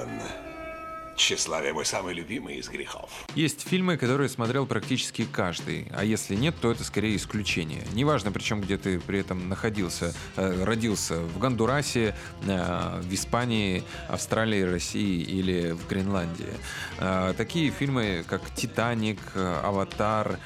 done. Тщеславие мой самый любимый из грехов. Есть фильмы, которые смотрел практически каждый, а если нет, то это скорее исключение. Неважно, причем где ты при этом находился, э, родился в Гондурасе, э, в Испании, Австралии, России или в Гренландии. Э, такие фильмы, как «Титаник», «Аватар»,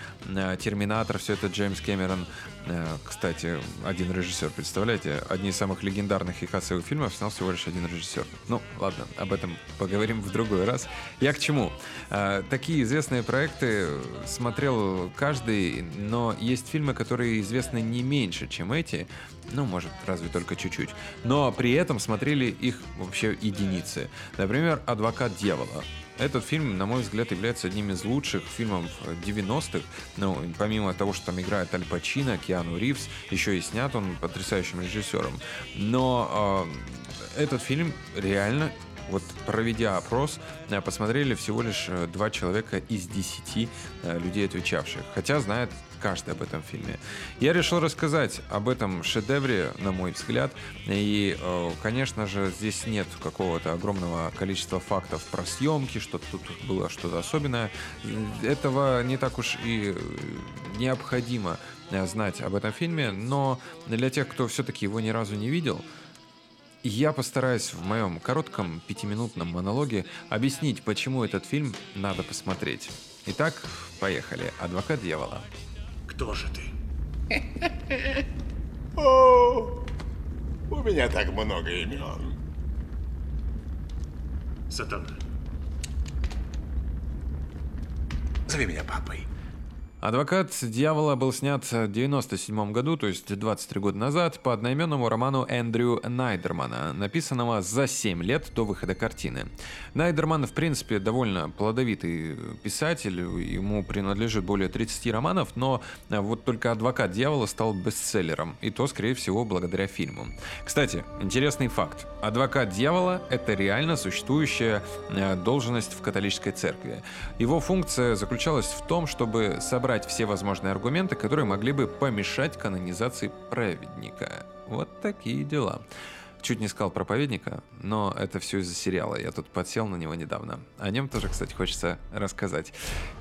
«Терминатор», все это Джеймс Кэмерон – Э, кстати, один режиссер, представляете, одни из самых легендарных и кассовых фильмов снял всего лишь один режиссер. Ну, ладно, об этом поговорим в другой раз. Я к чему? Э, такие известные проекты смотрел каждый, но есть фильмы, которые известны не меньше, чем эти, ну, может, разве только чуть-чуть. Но при этом смотрели их вообще единицы. Например, «Адвокат дьявола». Этот фильм, на мой взгляд, является одним из лучших фильмов 90-х. Ну, помимо того, что там играет Аль Пачино, Киану Ривз, еще и снят он потрясающим режиссером. Но э, этот фильм реально вот проведя опрос, э, посмотрели всего лишь э, два человека из десяти э, людей, отвечавших. Хотя знает каждый об этом фильме. Я решил рассказать об этом шедевре, на мой взгляд. И, конечно же, здесь нет какого-то огромного количества фактов про съемки, что тут было что-то особенное. Этого не так уж и необходимо знать об этом фильме, но для тех, кто все-таки его ни разу не видел, я постараюсь в моем коротком пятиминутном монологе объяснить, почему этот фильм надо посмотреть. Итак, поехали. Адвокат дьявола. Кто же ты? О, у меня так много имен. Сатана. Зови меня папой. «Адвокат дьявола» был снят в 1997 году, то есть 23 года назад, по одноименному роману Эндрю Найдермана, написанного за 7 лет до выхода картины. Найдерман, в принципе, довольно плодовитый писатель, ему принадлежит более 30 романов, но вот только «Адвокат дьявола» стал бестселлером, и то, скорее всего, благодаря фильму. Кстати, интересный факт. «Адвокат дьявола» — это реально существующая э, должность в католической церкви. Его функция заключалась в том, чтобы собрать собрать все возможные аргументы, которые могли бы помешать канонизации праведника. Вот такие дела. Чуть не сказал проповедника, но это все из-за сериала. Я тут подсел на него недавно. О нем тоже, кстати, хочется рассказать.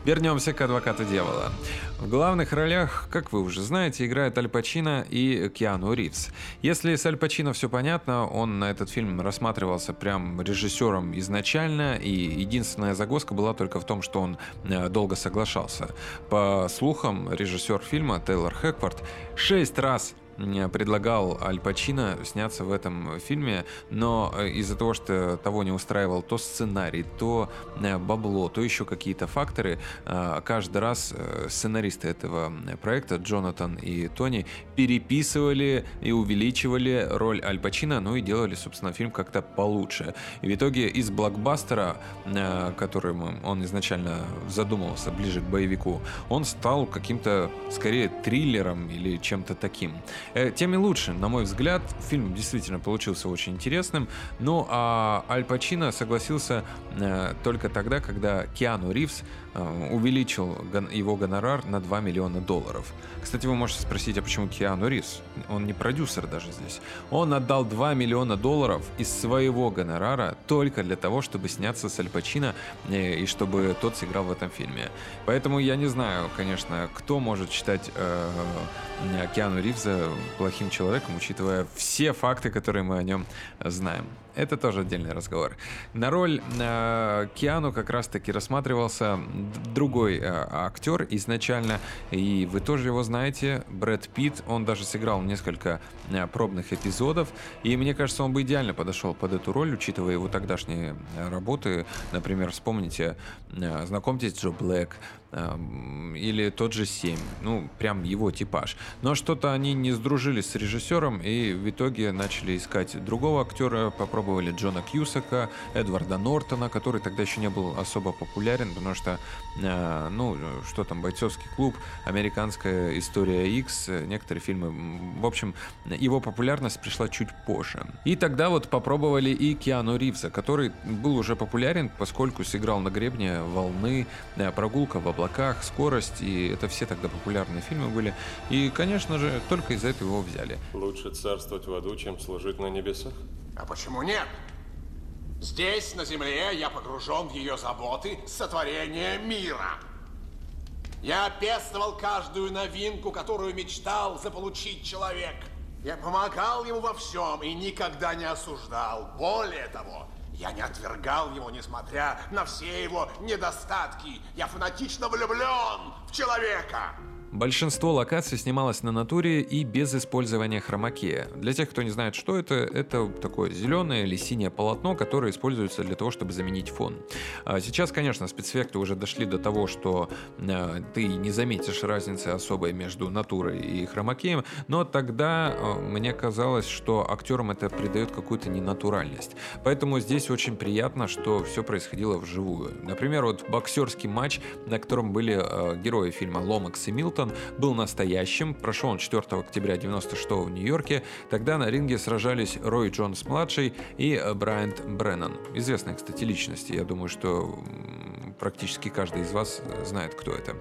Вернемся к «Адвокату дьявола». В главных ролях, как вы уже знаете, играют Аль Пачино и Киану Ривз. Если с Аль Пачино все понятно, он на этот фильм рассматривался прям режиссером изначально, и единственная загвоздка была только в том, что он э, долго соглашался. По слухам, режиссер фильма Тейлор Хэкфорд шесть раз предлагал Аль Пачино сняться в этом фильме, но э, из-за того, что того не устраивал то сценарий, то э, бабло, то еще какие-то факторы, э, каждый раз сценаристы этого проекта, Джонатан и Тони, переписывали и увеличивали роль Аль Пачино, ну и делали, собственно, фильм как-то получше. И в итоге из блокбастера, которым он изначально задумывался ближе к боевику, он стал каким-то, скорее, триллером или чем-то таким. Э, тем и лучше, на мой взгляд. Фильм действительно получился очень интересным. Ну а Аль Пачино согласился э, только тогда, когда Киану Ривз увеличил его гонорар на 2 миллиона долларов. Кстати, вы можете спросить, а почему Киану Ривз? Он не продюсер даже здесь. Он отдал 2 миллиона долларов из своего гонорара только для того, чтобы сняться с Аль Пачино и чтобы тот сыграл в этом фильме. Поэтому я не знаю, конечно, кто может считать э, Киану Ривза плохим человеком, учитывая все факты, которые мы о нем знаем. Это тоже отдельный разговор. На роль э, Киану как раз-таки рассматривался другой э, актер изначально, и вы тоже его знаете, Брэд Питт. Он даже сыграл несколько э, пробных эпизодов, и мне кажется, он бы идеально подошел под эту роль, учитывая его тогдашние э, работы. Например, вспомните, э, знакомьтесь, Джо Блэк, эм, или тот же 7. Ну, прям его типаж. Но что-то они не сдружились с режиссером и в итоге начали искать другого актера, попробовать попробовали Джона Кьюсака, Эдварда Нортона, который тогда еще не был особо популярен, потому что, э, ну, что там, бойцовский клуб, американская история X, некоторые фильмы, в общем, его популярность пришла чуть позже. И тогда вот попробовали и Киану Ривза, который был уже популярен, поскольку сыграл на гребне волны, э, прогулка в облаках, скорость, и это все тогда популярные фильмы были. И, конечно же, только из-за этого его взяли. Лучше царствовать в аду, чем служить на небесах? А почему нет? Здесь, на земле, я погружен в ее заботы сотворения мира. Я пестовал каждую новинку, которую мечтал заполучить человек. Я помогал ему во всем и никогда не осуждал. Более того, я не отвергал его, несмотря на все его недостатки. Я фанатично влюблен в человека. Большинство локаций снималось на натуре и без использования хромакея. Для тех, кто не знает, что это, это такое зеленое или синее полотно, которое используется для того, чтобы заменить фон. А сейчас, конечно, спецэффекты уже дошли до того, что э, ты не заметишь разницы особой между натурой и хромакеем, но тогда э, мне казалось, что актерам это придает какую-то ненатуральность. Поэтому здесь очень приятно, что все происходило вживую. Например, вот боксерский матч, на котором были э, герои фильма Ломакс и Милтон, Бостон был настоящим, прошел он 4 октября 96 в Нью-Йорке. Тогда на ринге сражались Рой Джонс-младший и Брайант Бреннан. Известные, кстати, личности. Я думаю, что практически каждый из вас знает, кто это.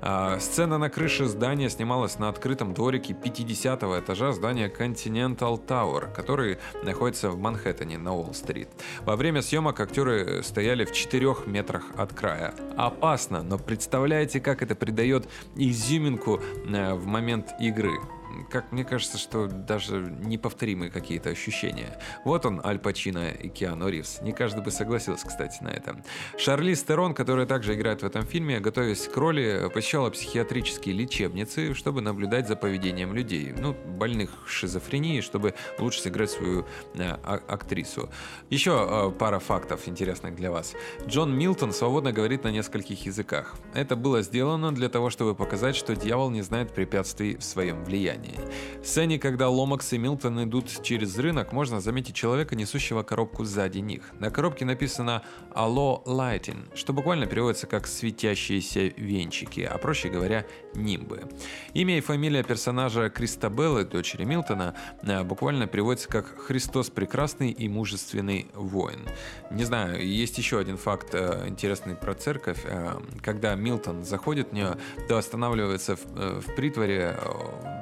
А, сцена на крыше здания снималась на открытом дворике 50 этажа здания Continental Tower, который находится в Манхэттене на Уолл-стрит. Во время съемок актеры стояли в 4 метрах от края. Опасно, но представляете, как это придает изюминку э, в момент игры как мне кажется, что даже неповторимые какие-то ощущения. Вот он, Аль Пачино и Киану Ривз. Не каждый бы согласился, кстати, на это. Шарли Стерон, которая также играет в этом фильме, готовясь к роли, посещала психиатрические лечебницы, чтобы наблюдать за поведением людей, ну, больных шизофренией, чтобы лучше сыграть свою э, а- актрису. Еще э, пара фактов интересных для вас. Джон Милтон свободно говорит на нескольких языках. Это было сделано для того, чтобы показать, что дьявол не знает препятствий в своем влиянии компании. В сцене, когда Ломакс и Милтон идут через рынок, можно заметить человека, несущего коробку сзади них. На коробке написано «Allo Lighting», что буквально переводится как «светящиеся венчики», а проще говоря, нимбы. Имя и фамилия персонажа Кристабеллы, дочери Милтона, э, буквально переводится как «Христос прекрасный и мужественный воин». Не знаю, есть еще один факт э, интересный про церковь. Э, когда Милтон заходит в нее, то останавливается в, в притворе,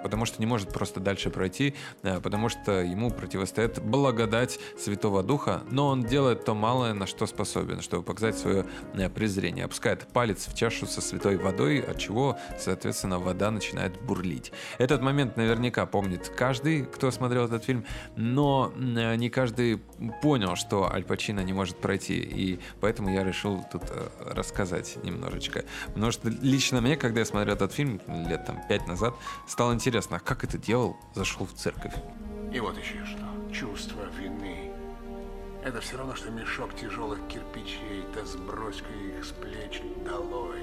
потому что не может просто дальше пройти, потому что ему противостоит благодать Святого Духа, но он делает то малое, на что способен, чтобы показать свое презрение. Опускает палец в чашу со святой водой, от чего, соответственно, вода начинает бурлить. Этот момент наверняка помнит каждый, кто смотрел этот фильм, но э, не каждый понял, что Аль Пачино не может пройти, и поэтому я решил тут э, рассказать немножечко. Потому что лично мне, когда я смотрел этот фильм лет там пять назад, стало интересно, а как этот дьявол зашел в церковь. И вот еще что. Чувство вины. Это все равно, что мешок тяжелых кирпичей, да сбрось-ка их с плеч долой.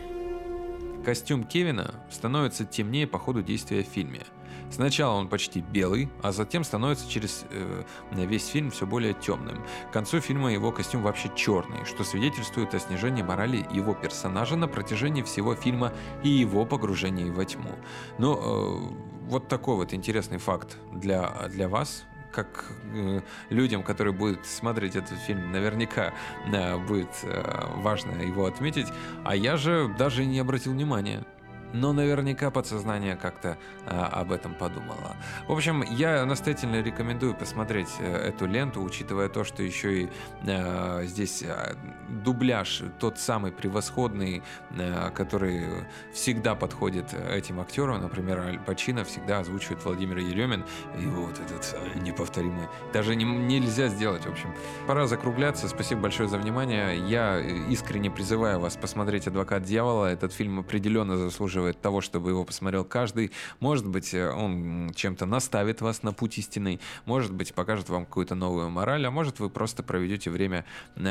Костюм Кевина становится темнее по ходу действия в фильме. Сначала он почти белый, а затем становится через э, весь фильм все более темным. К концу фильма его костюм вообще черный, что свидетельствует о снижении морали его персонажа на протяжении всего фильма и его погружении во тьму. Но э, вот такой вот интересный факт для, для вас, как э, людям, которые будут смотреть этот фильм, наверняка э, будет э, важно его отметить. А я же даже не обратил внимания но наверняка подсознание как-то а, об этом подумало. В общем, я настоятельно рекомендую посмотреть э, эту ленту, учитывая то, что еще и а, здесь а, дубляж тот самый превосходный, а, который всегда подходит этим актерам. Например, Аль Пачино всегда озвучивает Владимир Еремин, и вот этот неповторимый. Даже не, нельзя сделать, в общем. Пора закругляться. Спасибо большое за внимание. Я искренне призываю вас посмотреть «Адвокат дьявола». Этот фильм определенно заслуживает заслуживает того, чтобы его посмотрел каждый. Может быть, э, он чем-то наставит вас на путь истинный, может быть, покажет вам какую-то новую мораль, а может, вы просто проведете время э,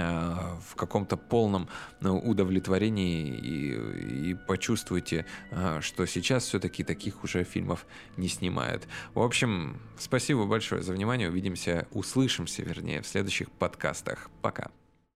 в каком-то полном ну, удовлетворении и, и почувствуете, э, что сейчас все-таки таких уже фильмов не снимают. В общем, спасибо большое за внимание. Увидимся, услышимся, вернее, в следующих подкастах. Пока.